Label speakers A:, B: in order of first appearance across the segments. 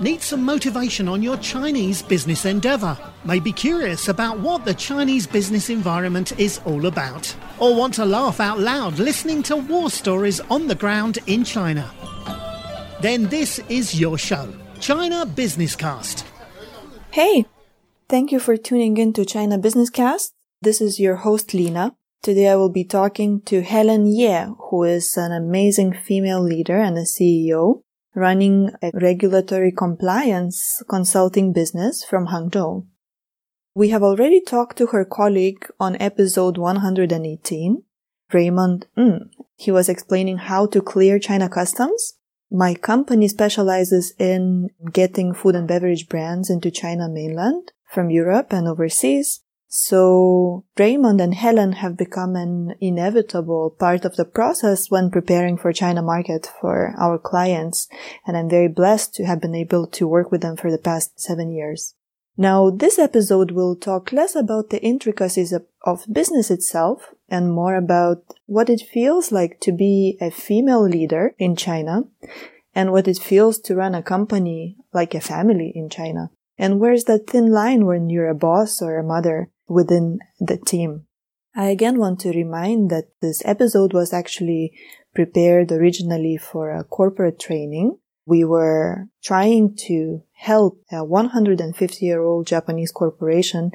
A: Need some motivation on your Chinese business endeavor? May be curious about what the Chinese business environment is all about? Or want to laugh out loud listening to war stories on the ground in China? Then this is your show, China Business Cast.
B: Hey, thank you for tuning in to China Business Cast. This is your host Lina. Today I will be talking to Helen Ye, who is an amazing female leader and a CEO running a regulatory compliance consulting business from Hangzhou. We have already talked to her colleague on episode 118, Raymond Ng. He was explaining how to clear China customs. My company specializes in getting food and beverage brands into China mainland from Europe and overseas. So Raymond and Helen have become an inevitable part of the process when preparing for China market for our clients. And I'm very blessed to have been able to work with them for the past seven years. Now, this episode will talk less about the intricacies of, of business itself and more about what it feels like to be a female leader in China and what it feels to run a company like a family in China. And where's that thin line when you're a boss or a mother within the team. I again want to remind that this episode was actually prepared originally for a corporate training. We were trying to help a 150 year old Japanese corporation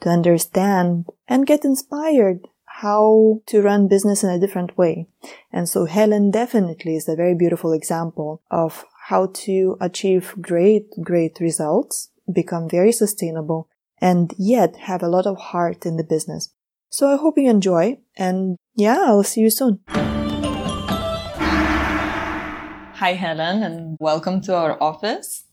B: to understand and get inspired how to run business in a different way. And so Helen definitely is a very beautiful example of how to achieve great, great results, become very sustainable, and yet have a lot of heart in the business. So I hope you enjoy and yeah, I'll see you soon.
C: Hi, Helen, and welcome to our office.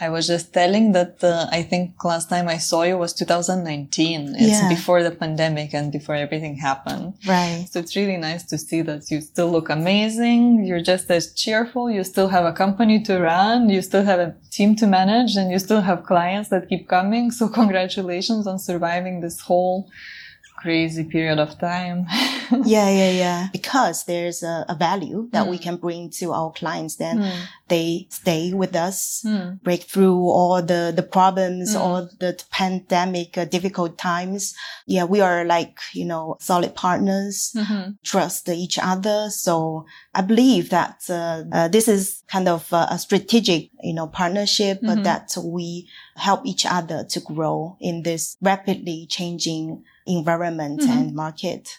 C: I was just telling that uh, I think last time I saw you was 2019. It's yeah. before the pandemic and before everything happened.
B: Right.
C: So it's really nice to see that you still look amazing. You're just as cheerful. You still have a company to run. You still have a team to manage and you still have clients that keep coming. So congratulations on surviving this whole crazy period of time.
D: yeah, yeah, yeah. Because there's a, a value that mm. we hmm. can bring to our clients, then mm. they stay with us, mm. break through all the, the problems, hmm. all the pandemic uh, difficult times. Yeah, we are like, you know, solid partners, mm-hmm. trust each other. So I believe that uh, uh, this is kind of a strategic, you know, partnership, mm-hmm. that we help each other to grow in this rapidly changing environment mm-hmm. and market.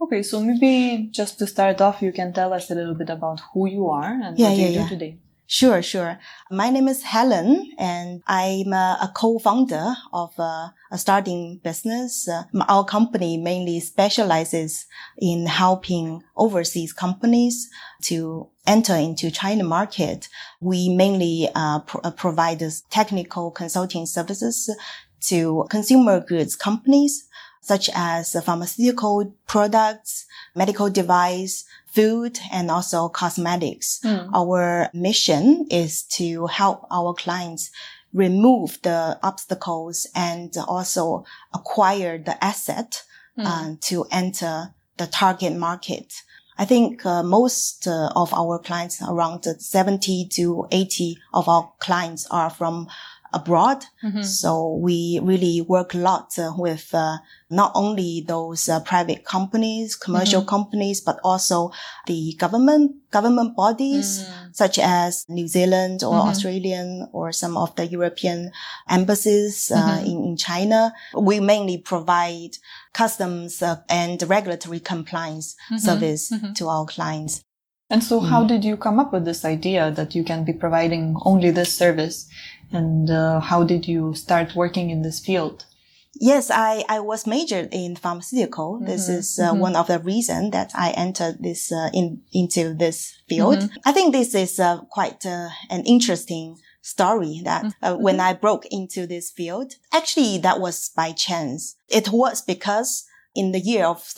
C: Okay, so maybe just to start off, you can tell us a little bit about who you are and yeah, what yeah, you do yeah. today.
D: Sure, sure. My name is Helen and I'm a, a co-founder of a, a starting business. Uh, our company mainly specializes in helping overseas companies to enter into China market. We mainly uh, pro- uh, provide technical consulting services to consumer goods companies such as pharmaceutical products, medical device, food, and also cosmetics. Mm. Our mission is to help our clients remove the obstacles and also acquire the asset mm. uh, to enter the target market. I think uh, most uh, of our clients, around 70 to 80 of our clients are from abroad. Mm-hmm. So we really work a lot uh, with uh, not only those uh, private companies, commercial mm-hmm. companies, but also the government government bodies mm. such as New Zealand or mm-hmm. Australian or some of the European embassies uh, mm-hmm. in, in China. We mainly provide customs uh, and regulatory compliance mm-hmm. service mm-hmm. to our clients.
C: And so how mm. did you come up with this idea that you can be providing only this service? And uh, how did you start working in this field?
D: Yes, I, I was majored in pharmaceutical. Mm-hmm. This is uh, mm-hmm. one of the reasons that I entered this uh, in into this field. Mm-hmm. I think this is uh, quite uh, an interesting story that uh, when mm-hmm. I broke into this field, actually that was by chance. It was because in the year of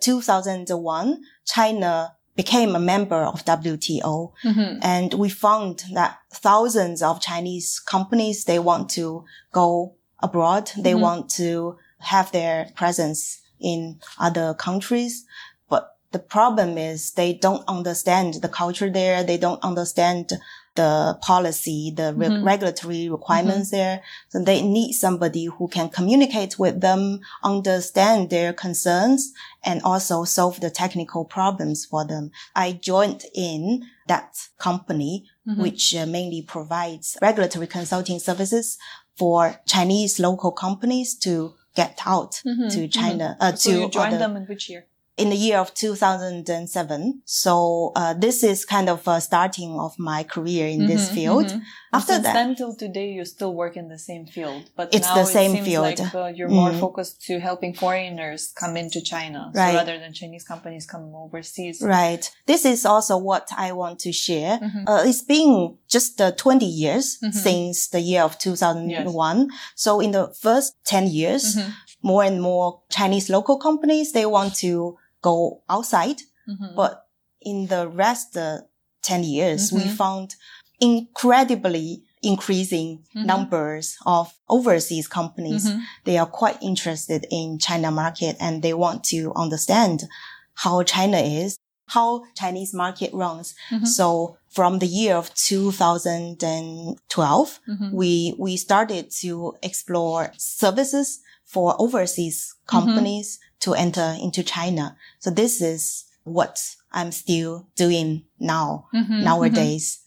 D: 2001, China became a member of WTO. Mm-hmm. And we found that thousands of Chinese companies, they want to go abroad. They mm-hmm. want to have their presence in other countries. But the problem is they don't understand the culture there. They don't understand the policy, the re-
B: Mhm.
D: regulatory requirements there. So they need somebody who can communicate with them, understand their concerns, and also solve the technical problems for them. I joined in that company,
B: Mhm.
D: which uh, mainly provides regulatory consulting services for Chinese local companies to get out
B: Mhm,
D: to
B: mhm.
D: China, uh,
B: So
D: to
B: you joined
D: other-
B: them in which year?
D: In the year of 2007. So uh, this is kind of a starting of my career in this
B: Mhm,
D: field.
B: mhm.
D: After
B: Since
D: that,
B: then till today, you still work in the same field, but
D: It's
B: now
D: the
B: it
D: same
B: seems
D: field.
B: Like, uh, you're more
D: Mm.
B: focused to helping foreigners come into China,
D: Right.
B: so rather than Chinese companies come overseas.
D: right. This is also what I want to share.
B: Mhm.
D: Uh, it's been just uh, 20 years
B: Mhm.
D: since the year of 2001. So in the first 10 years,
B: Mhm,
D: more and more Chinese local companies, they want to go outside.
B: mhm.
D: But in the rest uh, 10 years, we
B: Mhm.
D: found incredibly increasing
B: Mhm.
D: numbers of overseas companies.
B: Mhm.
D: They are quite interested in China market and they want to understand how China is, how Chinese market runs.
B: Mhm.
D: So from the year of 2012,
B: Mhm.
D: we, we started to explore services for overseas companies to enter into China. So this is what I'm still doing now,
B: Mhm.
D: nowadays.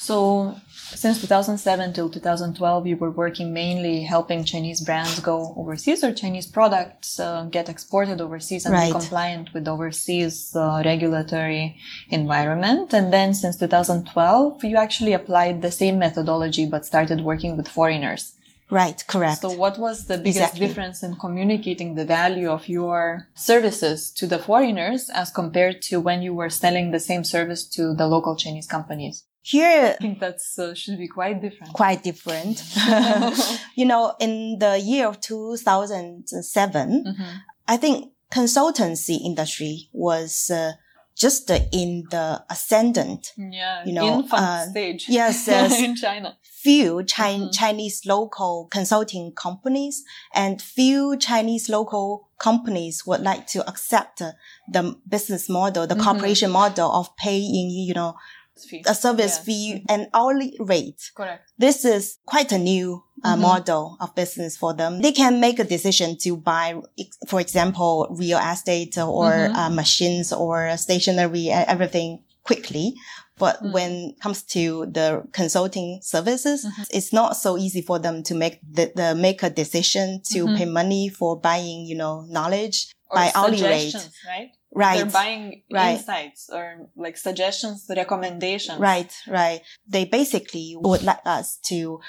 B: So since 2007 till 2012, you were working mainly helping Chinese brands go overseas or Chinese products uh, get exported overseas and
D: Right.
B: be compliant with overseas uh, regulatory environment. And then since 2012, you actually applied the same methodology but started working with foreigners.
D: Right. Correct.
B: So what was the biggest
D: Exactly.
B: difference in communicating the value of your services to the foreigners as compared to when you were selling the same service to the local Chinese companies?
D: Here,
B: I think that uh, should be quite different.
D: quite different. you know, in the year of 2007,
B: Mhm.
D: I think consultancy industry was uh, just uh, in the ascendant.
B: Yeah,
D: You know,
B: infant
D: uh,
B: stage.
D: yes,
B: in China.
D: Few Chi-
B: Mhm.
D: Chinese local consulting companies and few Chinese local companies would like to accept the business model, the
B: Mhm.
D: corporation model of paying, you know,
B: Fee.
D: a service
B: Yeah.
D: fee and hourly rate.
B: Correct.
D: this is quite a new uh,
B: Mhm.
D: model of business for them. They can make a decision to buy, for example, real estate or
B: Mhm.
D: uh, machines or stationery, everything quickly. But
B: Mm.
D: when it comes to the consulting services,
B: Mhm.
D: it's not so easy for them to make the, the make a decision to
B: Mhm.
D: pay money for buying, you know, knowledge
B: Or
D: by hourly rate.
B: right?
D: Right.
B: They're buying
D: Right.
B: insights or like suggestions, recommendations.
D: Right, right. They basically would like us to,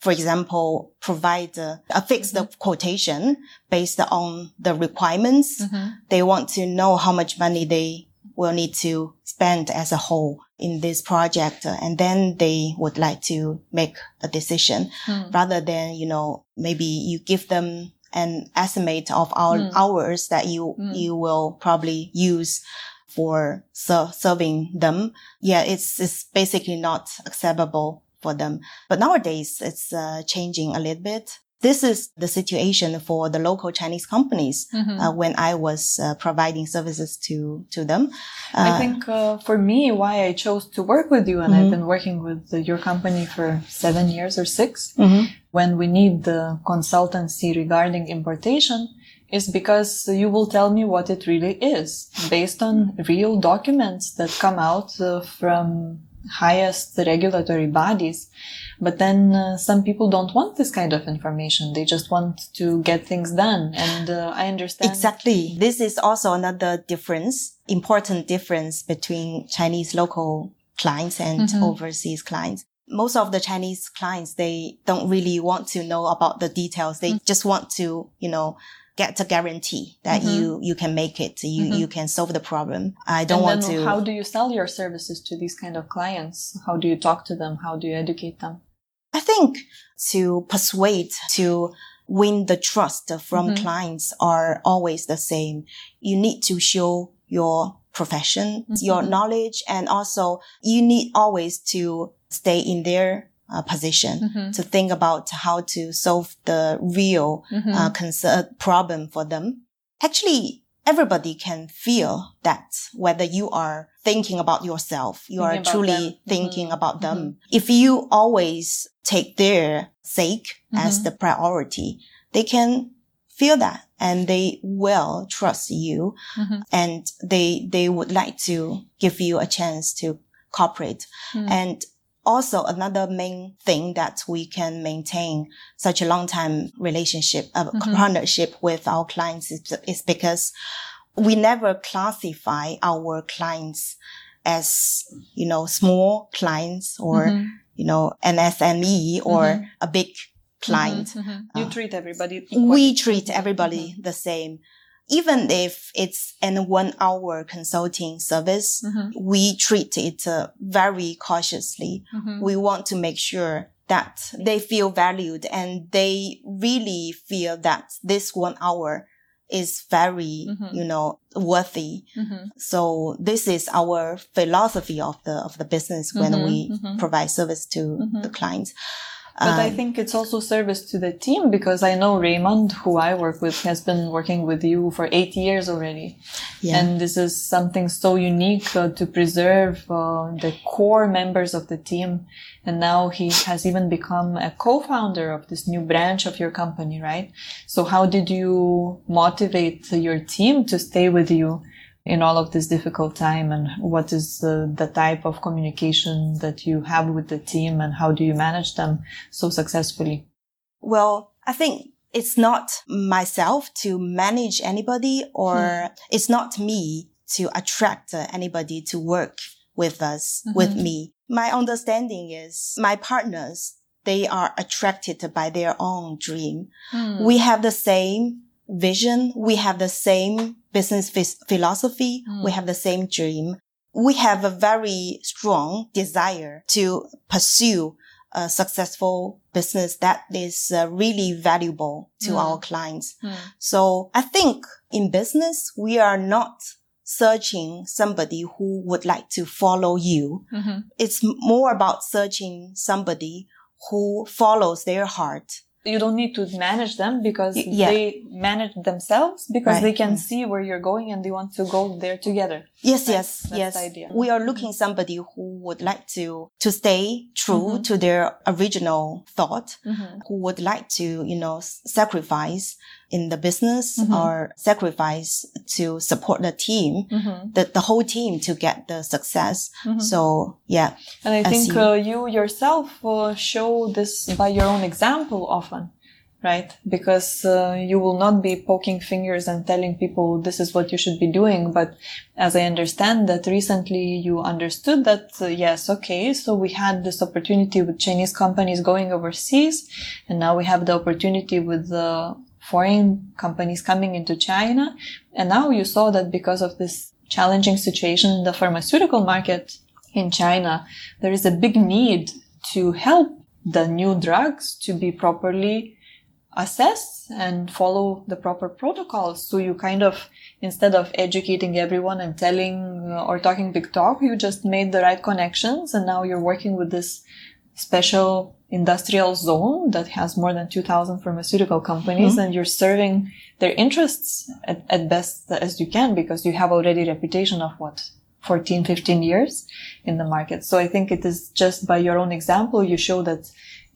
D: for example, provide a, a fixed quotation based on the requirements.
B: Mhm.
D: They want to know how much money they will need to spend as a whole in this project. And then they would like to make a decision
B: Hmm.
D: rather than, you know, maybe you give them an estimate of our
B: Mm.
D: hours that you,
B: Mm.
D: you will probably use for ser- serving them. Yeah, it's, it's basically not acceptable for them. But nowadays it's uh, changing a little bit. This is the situation for the local Chinese companies
B: Mhm.
D: uh, when I was uh, providing services to to them.
B: I
D: Uh,
B: think uh, for me, why I chose to work with you, and I've
D: Mhm.
B: been working with your company for seven years or 6
D: mhm.
B: when we need the consultancy regarding importation, is because you will tell me what it really is based on real documents that come out uh, from highest regulatory bodies. But then uh, some people don't want this kind of information. They just want to get things done. And uh, I understand.
D: Exactly. This is also another difference, important difference between Chinese local clients and
B: Mhm.
D: overseas clients. Most of the Chinese clients, they don't really want to know about the details. They just want to, you know, get a guarantee that
B: Mhm.
D: you, you can make it. You,
B: Mhm.
D: you can solve the problem. I don't
B: and
D: want
B: then
D: to.
B: how do you sell your services to these kind of clients? How do you talk to them? How do you educate them?
D: I think to persuade, to win the trust from
B: Mhm.
D: clients are always the same. You need to show your profession, your knowledge, and also you need always to stay in their uh, position
B: Mhm.
D: to think about how to solve the real
B: Mhm.
D: uh, concern problem for them. Actually, everybody can feel that whether you are thinking about yourself, you
B: Thinking
D: are truly
B: them.
D: thinking
B: Mhm.
D: about them. If you always take their sake as
B: Mhm.
D: the priority, they can feel that and they will trust you
B: Mhm.
D: and they, they would like to give you a chance to cooperate.
B: Mm.
D: And also another main thing that we can maintain such a long time relationship, a
B: Mhm.
D: partnership with our clients is, is because we never classify our clients as, you know, small clients or,
B: Mhm.
D: you know, an SME or
B: Mhm.
D: a big client.
B: Mhm. Mhm. You
D: Uh,
B: treat everybody.
D: We
B: equally.
D: treat
B: Mhm.
D: everybody the same. Even if it's an one hour consulting service,
B: Mhm.
D: we treat it uh, very cautiously.
B: Mhm.
D: We want to make sure that they feel valued and they really feel that this one hour is very,
B: Mhm.
D: you know, worthy.
B: Mhm.
D: So this is our philosophy of the, of the business when
B: Mhm,
D: we
B: mhm.
D: provide service to the clients.
B: But I
D: Um,
B: think it's also service to the team because I know Raymond, who I work with, has been working with you for eight years already.
D: yeah.
B: And this is something so unique uh, to preserve uh, the core members of the team. And now he has even become a co-founder of this new branch of your company, right? So how did you motivate your team to stay with you in all of this difficult time? And what is uh, the type of communication that you have with the team and how do you manage them so successfully?
D: Well, I think it's not myself to manage anybody or it's not me to attract uh, anybody to work with us, with
B: Mhm.
D: me. My understanding is my partners, they are attracted by their own dream. We have the same vision. We have the same business philosophy.
B: Mm.
D: We have the same dream. We have a very strong desire to pursue a successful business that is uh, really valuable to
B: Mm.
D: our clients.
B: Hmm.
D: So I think in business, we are not searching somebody who would like to follow you.
B: Mhm.
D: It's more about searching somebody who follows their heart.
B: You don't need to manage them because
D: yeah.
B: they manage themselves because
D: Right.
B: they can
D: Mm.
B: see where you're going and they want to go there together.
D: Yes,
B: That's-
D: yes,
B: that's
D: yes.
B: idea.
D: We are looking somebody who would like to to stay true
B: Mhm.
D: to their original thought,
B: Mm-hmm.
D: who would like to, you know, sacrifice in the business
B: Mhm.
D: or sacrifice to support the team,
B: Mm-hmm.
D: the, the whole team to get the success.
B: Mhm.
D: So yeah,
B: And I think
D: see.
B: uh, you yourself uh, show this by your own example often, right? Because uh, you will not be poking fingers and telling people this is what you should be doing. But as I understand that recently you understood that, uh, yes, okay, so we had this opportunity with Chinese companies going overseas and now we have the opportunity with the foreign companies coming into China. And now you saw that because of this challenging situation in the pharmaceutical market in China, there is a big need to help the new drugs to be properly assessed and follow the proper protocols. So you kind of, instead of educating everyone and telling or talking big talk, you just made the right connections and now you're working with this special industrial zone that has more than 2000 pharmaceutical companies
D: Mhm.
B: and you're serving their interests at, at best as you can because you have already reputation of what 14 15 years in the market so i think it is just by your own example you show that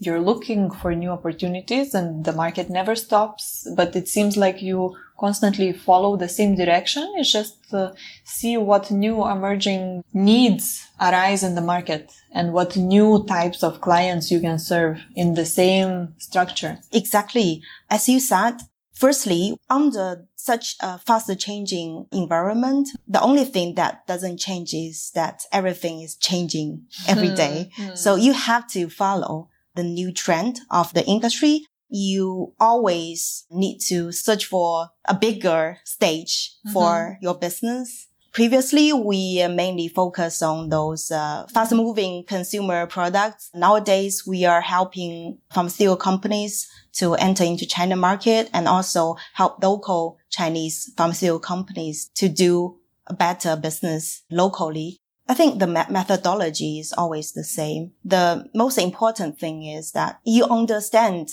B: you're looking for new opportunities and the market never stops but it seems like you constantly follow the same direction it's just uh, see what new emerging needs arise in the market and what new types of clients you can serve in the same structure
D: exactly. As you said, firstly, under such a fast changing environment, the only thing that doesn't change is that everything is changing every day.
B: Hmm.
D: So you have to follow the new trend of the industry. You always need to search for a bigger stage for your business. Previously, we mainly focus on those uh, fast moving consumer products. Nowadays, we are helping pharmaceutical companies to enter into China market and also help local Chinese pharmaceutical companies to do a better business locally. I think the me- methodology is always the same. The most important thing is that you understand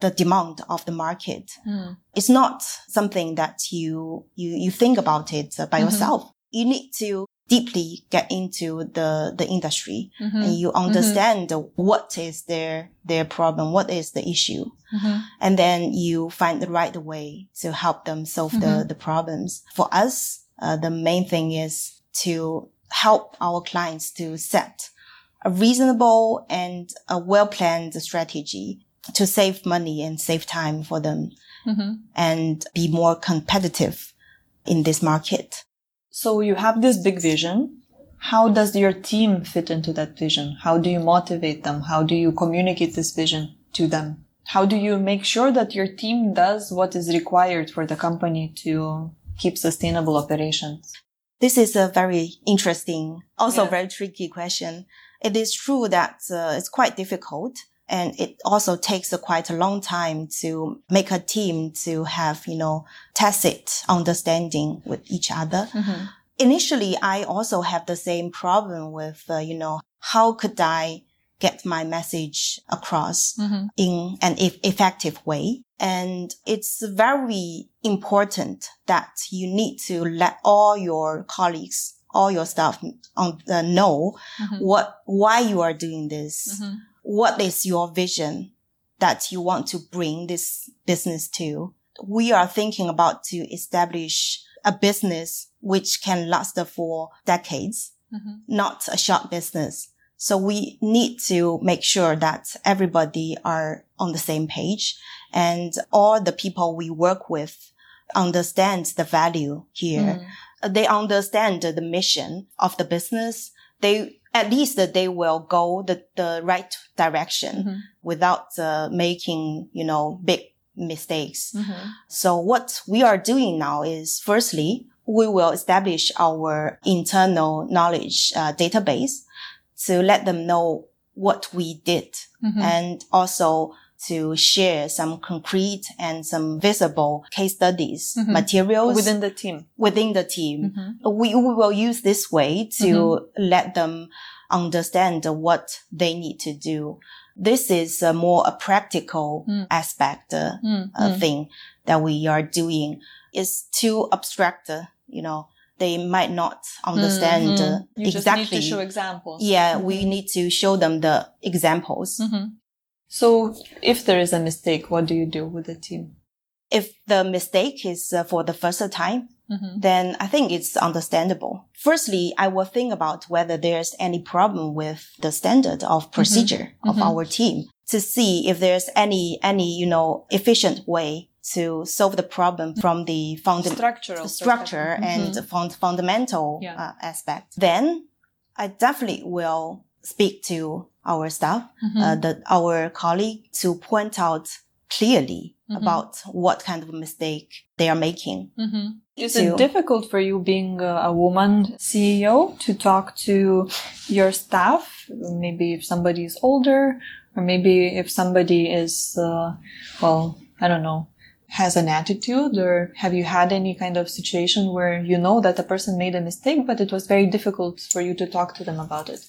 D: the demand of the market.
B: Mm.
D: It's not something that you, you, you think about it by
B: Mhm.
D: yourself. You need to deeply get into the, the industry
B: Mhm.
D: and you understand what is their, their problem, what is the issue.
B: Mhm.
D: And then you find the right way to help them solve the,
B: Mhm.
D: the problems. For us, uh, the main thing is to help our clients to set a reasonable and a well-planned strategy to save money and save time for them
B: Mhm.
D: and be more competitive in this market.
B: So you have this big vision. How does your team fit into that vision? How do you motivate them? How do you communicate this vision to them? How do you make sure that your team does what is required for the company to keep sustainable operations?
D: This is a very interesting, also
B: Yeah.
D: very tricky question. It is true that uh, it's quite difficult and it also takes a quite a long time to make a team to have, you know, tacit understanding with each other. Initially, I also have the same problem with, uh, you know, how could I get my message across in an e- effective way. And it's very important that you need to let all your colleagues, all your staff on, uh, know what, why you are doing this. What is your vision that you want to bring this business to? We are thinking about to establish a business which can last for decades, not a short business. So we need to make sure that everybody are on the same page and all the people we work with understand the value here. Uh, They understand the mission of the business. They, at least that they will go the, the right direction without uh, making, you know, big mistakes. So what we are doing now is firstly, we will establish our internal knowledge uh, database to let them know what we did. And also to share some concrete and some visible case studies,
B: Mhm.
D: materials
B: Within the team.
D: within the team. We, we will use this way to let them understand what they need to do. This is a more a practical
B: Mm.
D: aspect uh,
B: Mm,
D: uh,
B: mm.
D: thing that we are doing. It's too abstract, uh, you know. They might not understand
B: Mhm.
D: uh, exactly.
B: need to show examples.
D: yeah,
B: Mhm.
D: we need to show them the examples.
B: Mhm. So if there is a mistake, what do you do with the team?
D: If the mistake is uh, for the first time,
B: Mhm.
D: then I think it's understandable. Firstly, I will think about whether there's any problem with the standard of procedure of
B: Mhm.
D: our team to see if there's any, any, you know, efficient way to solve the problem from the funda-
B: Structural
D: structure and
B: Mhm.
D: fund- fundamental
B: Yeah.
D: uh, aspect. Then I definitely will speak to our staff,
B: Mhm.
D: uh, the, our colleague to point out clearly
B: Mhm.
D: about what kind of mistake they are making.
B: Mhm. Is
D: to-
B: it difficult for you being a, a woman CEO to talk to your staff? Maybe if somebody is older, or maybe if somebody is, uh, well, I don't know, has an attitude, or have you had any kind of situation where you know that a person made a mistake, but it was very difficult for you to talk to them about it?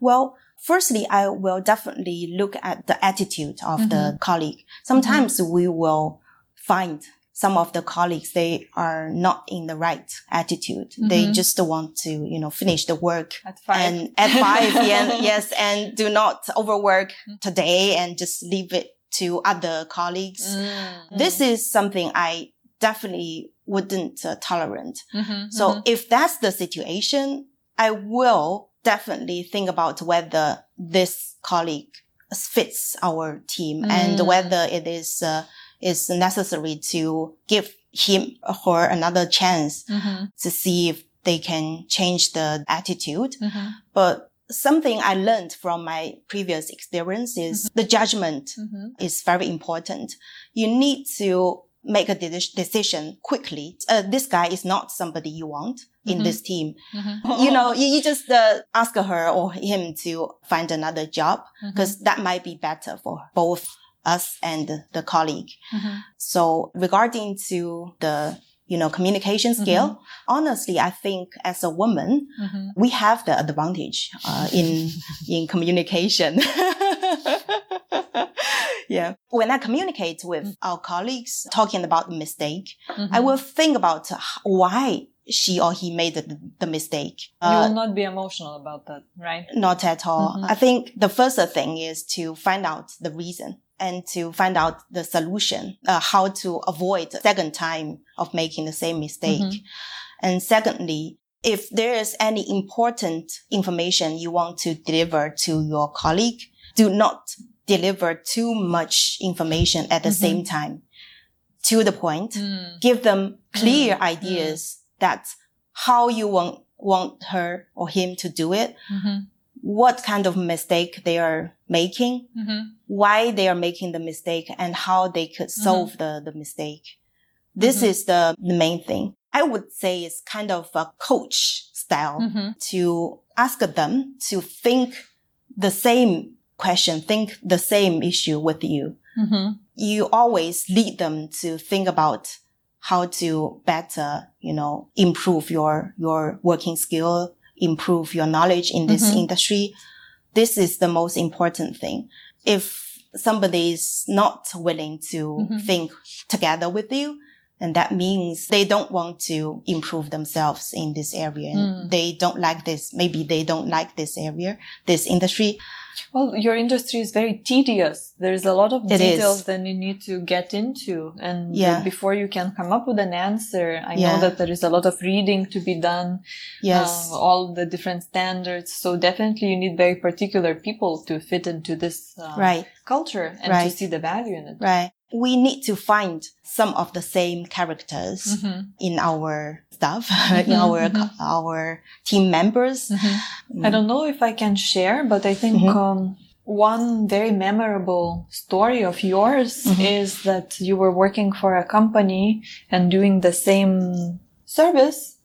D: Well, firstly, I will definitely look at the attitude of the
B: Mm-hmm.
D: colleague. Sometimes we will find some of the colleagues, they are not in the right attitude. They
B: Mhm.
D: just want to, you know, finish the work
B: At five.
D: and at five, yeah, yes, and do not overwork
B: Mm.
D: today and just leave it to other colleagues.
B: Mm.
D: This is something I definitely wouldn't uh, tolerate.
B: Mhm,
D: So
B: mhm.
D: if that's the situation, I will definitely think about whether this colleague fits our team and
B: Mm.
D: whether it is, uh, is necessary to give him or her another chance
B: Mhm,
D: to see if they can change the attitude.
B: mhm,
D: But something I learned from my previous experience is the judgment
B: mhm.
D: is very important. You need to make a de- decision quickly. Uh, this guy is not somebody you want in
B: Mhm.
D: this team.
B: Mhm.
D: You know, you, you just uh, ask her or him to find another job because that might be better for both us and the colleague.
B: Mhm.
D: So regarding to the, you know, communication skill, honestly, I think as a woman,
B: Mhm.
D: we have the advantage uh, in in communication. yeah. When I communicate with
B: Mm.
D: our colleagues talking about the mistake. I will think about why she or he made the, the mistake.
B: you
D: Uh,
B: will not be emotional about that, right?
D: not at all.
B: Mhm.
D: I think the first thing is to find out the reason and to find out the solution, uh, how to avoid second time of making the same mistake.
B: Mhm.
D: And secondly, if there is any important information you want to deliver to your colleague, do not deliver too much information at the
B: Mhm.
D: same time. To the point,
B: Mm.
D: give them clear
B: Mm.
D: ideas that how you want, want her or him to do it,
B: Mhm.
D: what kind of mistake they are making,
B: Mhm.
D: why they are making the mistake and how they could solve the, the mistake. This
B: Mhm.
D: is the, the main thing. I would say it's kind of a coach style
B: Mhm.
D: to ask them to think the same question, think the same issue with you. You always lead them to think about how to better, you know, improve your, your working skill, improve your knowledge in this
B: Mhm.
D: industry. This is the most important thing. If somebody is not willing to
B: Mhm.
D: think together with you, and that means they don't want to improve themselves in this area. And
B: Mm.
D: They don't like this. Maybe they don't like this area, this industry.
B: Well, your industry is very tedious. There's a lot of
D: It
B: details
D: is.
B: that you need to get into. And
D: Yeah.
B: before you can come up with an answer, I
D: Yeah.
B: know that there is a lot of reading to be done.
D: Yes.
B: uh, all the different standards. So definitely you need very particular people to fit into this uh,
D: right.
B: culture and
D: Right.
B: to see the value in it.
D: Right. We need to find some of the same characters
B: Mhm.
D: in our staff, in
B: Mhm,
D: our
B: mhm.
D: our team members.
B: I don't know if I can share, but I think
D: Mhm.
B: um, one very memorable story of yours is that you were working for a company and doing the same service.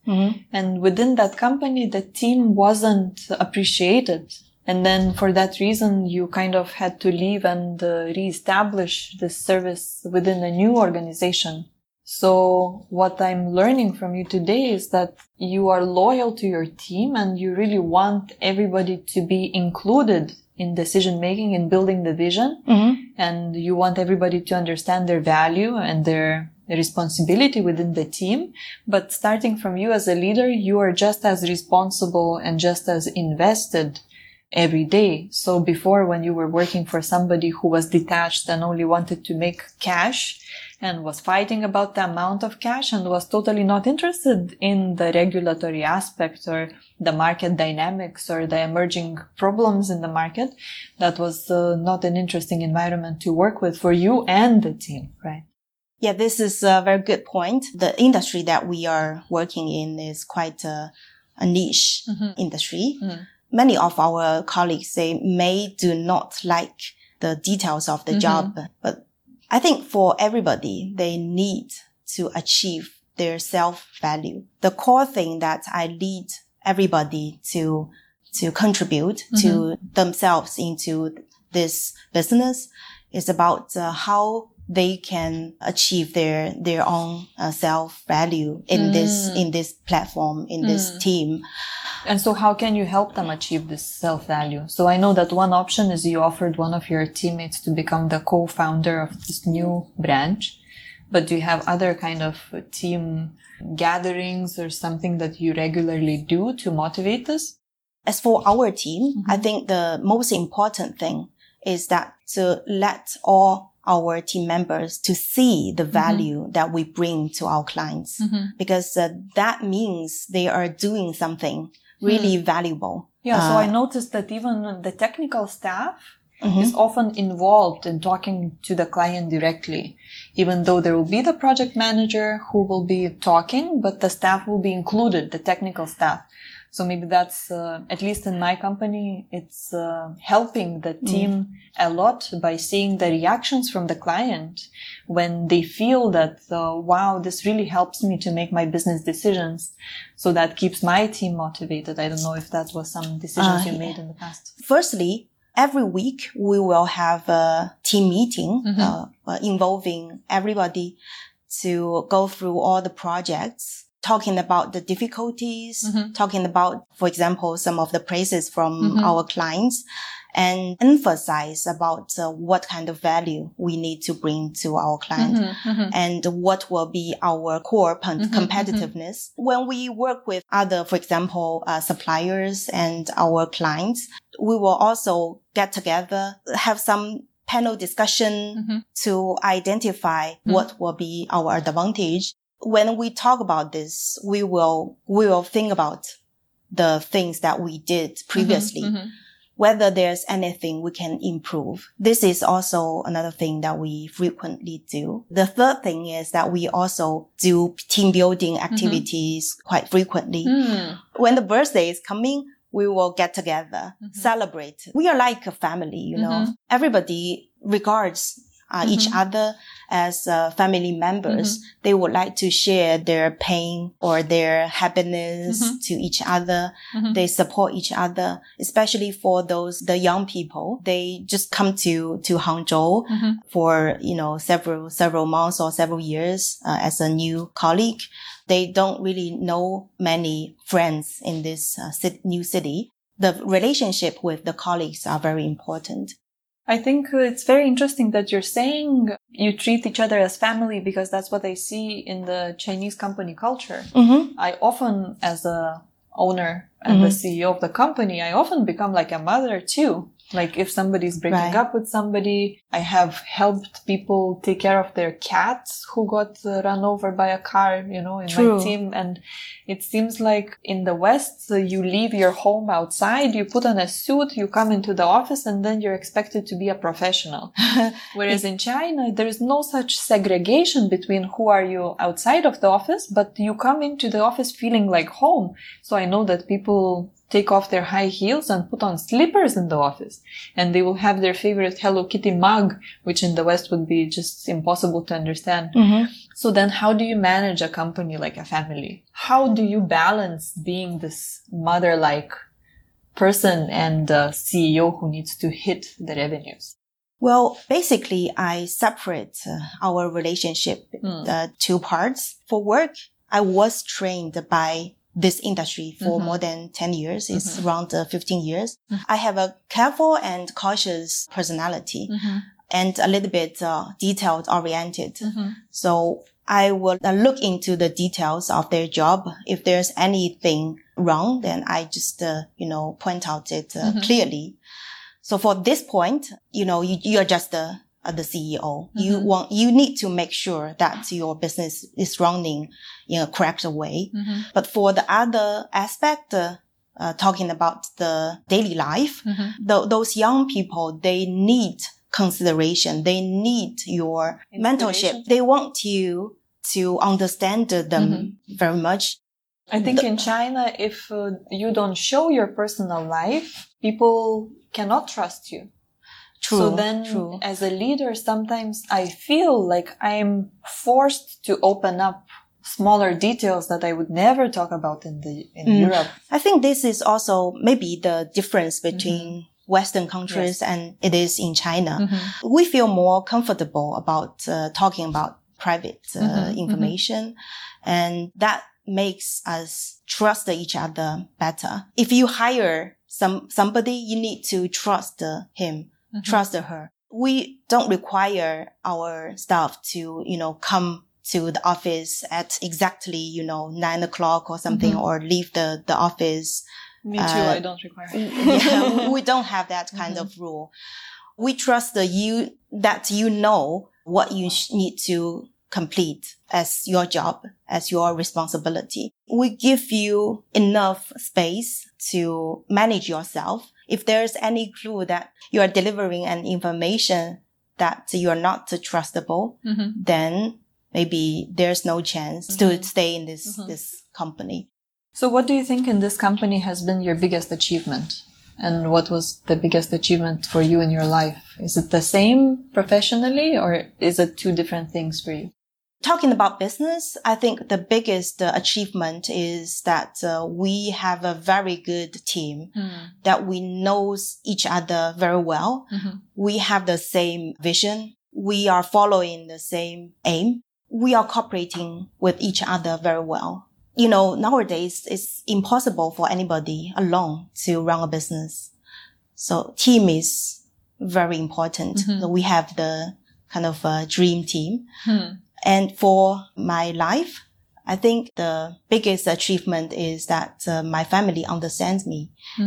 B: And within that company, the team wasn't appreciated. And then for that reason, you kind of had to leave and uh, reestablish this service within a new organization. So what I'm learning from you today is that you are loyal to your team and you really want everybody to be included in decision making and building the vision.
D: Mhm.
B: And you want everybody to understand their value and their responsibility within the team. But starting from you as a leader, you are just as responsible and just as invested every day. So before when you were working for somebody who was detached and only wanted to make cash and was fighting about the amount of cash and was totally not interested in the regulatory aspect or the market dynamics or the emerging problems in the market, that was uh, not an interesting environment to work with for you and the team, right?
D: Yeah, this is a very good point. The industry that we are working in is quite a, a niche
B: Mhm.
D: industry.
B: Mhm.
D: Many of our colleagues they may do not like the details of the
B: Mhm.
D: job, but I think for everybody, they need to achieve their self value. The core thing that I lead everybody to, to contribute to themselves into this business is about uh, how they can achieve their, their own uh, self value in this,
B: Mm.
D: in this platform, in this
B: Mm.
D: team.
B: And so how can you help them achieve this self-value? So I know that one option is you offered one of your teammates to become the co-founder of this new branch. But do you have other kind of team gatherings or something that you regularly do to motivate this?
D: As for our team,
B: Mhm.
D: I think the most important thing is that to let all our team members to see the value that we bring to our clients because uh, that means they are doing something really valuable.
B: Yeah. so
D: Uh,
B: I noticed that even the technical staff
D: mhm.
B: is often involved in talking to the client directly, even though there will be the project manager who will be talking, but the staff will be included, the technical staff. So maybe that's, uh, at least in my company, it's uh, helping the team a lot by seeing the reactions from the client when they feel that, uh, wow, this really helps me to make my business decisions. So that keeps my team motivated. I don't know if that was some decisions you
D: yeah.
B: made in the past.
D: Firstly, every week we will have a team meeting
B: Mhm.
D: uh, uh, involving everybody to go through all the projects, talking about the difficulties,
B: Mhm.
D: talking about, for example, some of the praises from
B: Mhm.
D: our clients. and emphasize about uh, what kind of value we need to bring to our client
B: Mm-hmm, mm-hmm.
D: and what will be our core pon-
B: Mhm,
D: competitiveness. When we work with other, for example, uh, suppliers and our clients, we will also get together, have some panel discussion
B: Mhm.
D: to identify
B: Mhm.
D: what will be our advantage. When we talk about this, we will, we will think about the things that we did previously
B: Mhm,
D: whether there's anything we can improve. This is also another thing that we frequently do. The third thing is that we also do team building activities quite frequently.
B: mhm.
D: When the birthday is coming, we will get together,
B: Mhm.
D: celebrate. We are like a family, you know. Everybody regards uh, each
B: Mhm.
D: other as uh, family members. They would like to share their pain or their happiness
B: Mhm.
D: to each other
B: Mhm.
D: they support each other, especially for those, the young people. They just come to, to Hangzhou
B: Mhm.
D: for, you know, several, several months or several years uh, as a new colleague. They don't really know many friends in this uh, new city. The relationship with the colleagues are very important.
B: I think it's very interesting that you're saying you treat each other as family because that's what I see in the Chinese company culture.
D: Mm-hmm.
B: I often, as a owner and the
D: Mhm.
B: CEO of the company, I often become like a mother too. Like if somebody's breaking
D: Right.
B: up with somebody, I have helped people take care of their cats who got uh, run over by a car, you know, in
D: True.
B: my team. And it seems like in the West, uh, you leave your home outside, you put on a suit, you come into the office, and then you're expected to be a professional. Whereas in China, there is no such segregation between who are you outside of the office, but you come into the office feeling like home. So I know that people take off their high heels and put on slippers in the office and they will have their favorite Hello Kitty mug, which in the West would be just impossible to understand.
D: Mm-hmm.
B: So then how do you manage a company like a family? How do you balance being this mother-like person and a CEO who needs to hit the revenues?
D: Well, basically, I separate uh, our relationship
B: Hmm.
D: uh, two parts. For work, I was trained by this industry for
B: Mhm.
D: more than 10 years. It's
B: Mhm.
D: around uh, 15 years.
B: Mhm.
D: I have a careful and cautious personality
B: Mm-hmm.
D: and a little bit uh, detailed oriented.
B: Mm-hmm.
D: So I will uh, look into the details of their job. If there's anything wrong, then I just, uh, you know, point out it uh,
B: Mhm.
D: clearly. So for this point, you know, you, you are just the, uh, the CEO. You
B: Mhm.
D: want, you need to make sure that your business is running in a correct way.
B: Mm-hmm.
D: But for the other aspect, uh, uh, talking about the daily life,
B: Mm-hmm.
D: th- those young people, they need consideration. They need your mentorship. They want you to understand them
B: Mm-hmm.
D: very much.
B: I think
D: The-
B: in China, if uh, you don't show your personal life, people cannot trust you.
D: True.
B: so then,
D: true.
B: as a leader, sometimes I feel like I'm forced to open up smaller details that I would never talk about in the in
D: Mm.
B: Europe.
D: I think this is also maybe the difference between Western countries and it is in China.
B: Mm-hmm.
D: We feel more comfortable about uh, talking about private uh,
B: Mhm,
D: information and that makes us trust each other better. If you hire some, somebody, you need to trust uh, him,
B: Mhm.
D: trust her. We don't require our staff to, you know, come to the office at exactly, you know, nine o'clock or something
B: Mhm.
D: or leave the, the office
B: Me too.
D: Uh,
B: I don't require.
D: yeah, we don't have that kind
B: Mhm.
D: of rule. We trust that you, that you know what you sh- need to complete as your job, as your responsibility. We give you enough space to manage yourself. If there's any clue that you are delivering an information that you are not trustable,
B: Mhm.
D: then maybe there's no chance to
B: Mhm.
D: stay in this,
B: Mhm.
D: this company.
B: So, what do you think in this company has been your biggest achievement? And what was the biggest achievement for you in your life? Is it the same professionally or is it two different things for you?
D: Talking about business, I think the biggest uh, achievement is that uh, we have a very good team that we knows each other very well.
B: Mhm.
D: We have the same vision. We are following the same aim. We are cooperating with each other very well. You know, nowadays it's impossible for anybody alone to run a business. So team is very important.
B: Mhm.
D: So we have the kind of a dream team.
B: Hmm.
D: And for my life, I think the biggest achievement is that uh, my family understands me.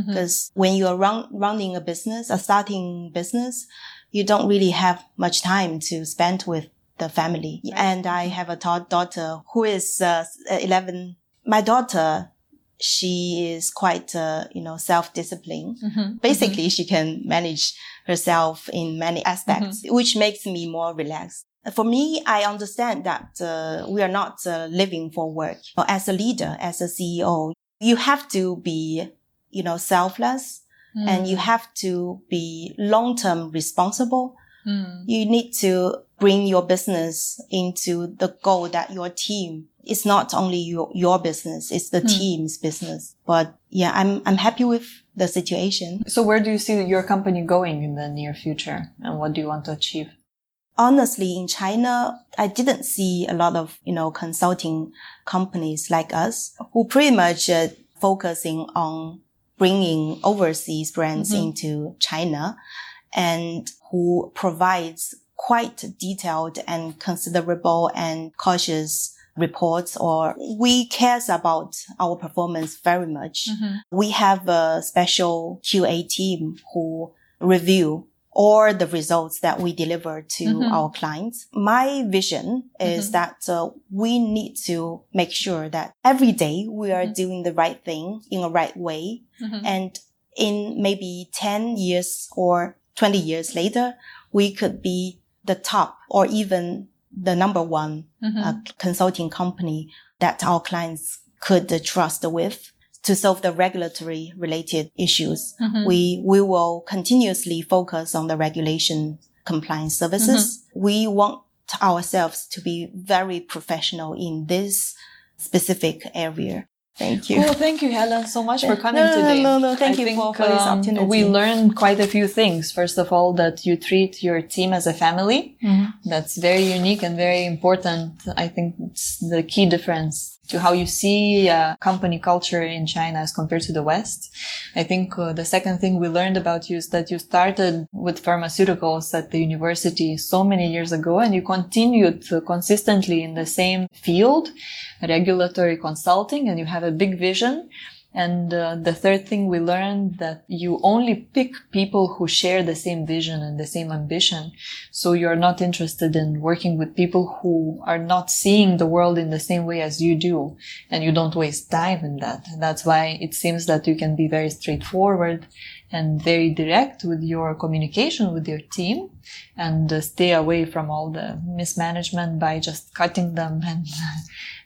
D: Because when you are run, running a business, a starting business, you don't really have much time to spend with the family. And I have a ta- daughter who is uh, 11. My daughter, she is quite, uh, you know, self-disciplined.
B: Mhm.
D: Basically, she can manage herself in many aspects, which makes me more relaxed. For me, I understand that uh, we are not uh, living for work. As a leader, as a CEO, you have to be, you know, selfless
B: Mhm.
D: and you have to be long-term responsible.
B: Hmm.
D: You need to bring your business into the goal that your team it's not only your, your business, it's the
B: Hmm.
D: team's business. But yeah, I'm, I'm happy with the situation.
B: So where do you see your company going in the near future and what do you want to achieve?
D: Honestly, in China, I didn't see a lot of, you know, consulting companies like us who pretty much uh, focusing on bringing overseas brands
B: Mhm.
D: into China and who provides quite detailed and considerable and cautious reports or we cares about our performance very much. We have a special QA team who review all the results that we deliver to
B: Mhm.
D: our clients. My vision is
B: Mhm.
D: that uh, we need to make sure that every day we are
B: Mhm.
D: doing the right thing in a right way.
B: Mhm.
D: And in maybe 10 years or 20 years later, we could be the top or even the number one uh, consulting company that our clients could uh, trust with to solve the regulatory related issues.
B: Mhm.
D: We, we will continuously focus on the regulation compliance services. We want ourselves to be very professional in this specific area. Thank you.
B: Cool. Thank you, Helen, so much for coming
D: No, no,
B: today.
D: no, no, thank
B: I
D: you
B: think,
D: for- for this
B: um,
D: opportunity.
B: We learned quite a few things. First of all, that you treat your team as a family. That's very unique and very important. I think it's the key difference to how you see uh, company culture in China as compared to the West. I think uh, the second thing we learned about you is that you started with pharmaceuticals at the university so many years ago and you continued consistently in the same field, regulatory consulting, and you have a big vision. And uh, the third thing we learned that you only pick people who share the same vision and the same ambition. So you're not interested in working with people who are not seeing the world in the same way as you do. And you don't waste time in that. That's why it seems that you can be very straightforward and very direct with your communication with your team and uh, stay away from all the mismanagement by just cutting them and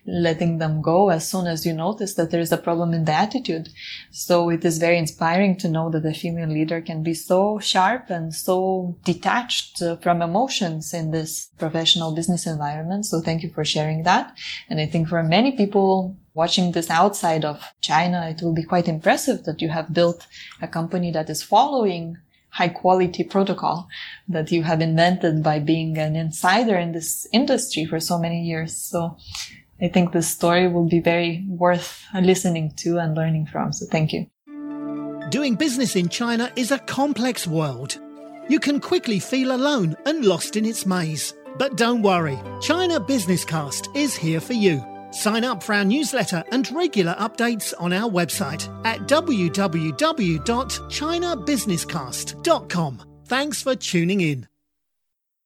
B: letting them go as soon as you notice that there is a problem in the attitude. So it is very inspiring to know that a female leader can be so sharp and so detached uh, from emotions in this professional business environment. So thank you for sharing that. And I think for many people watching this outside of China, it will be quite impressive that you have built a company that is following high quality protocol that you have invented by being an insider in this industry for so many years. So I think this story will be very worth listening to and learning from. So thank you.
A: Doing business in China is a complex world. You can quickly feel alone and lost in its maze. But don't worry, China Business Cast is here for you. Sign up for our newsletter and regular updates on our website at www.chinabusinesscast.com. Thanks for tuning in.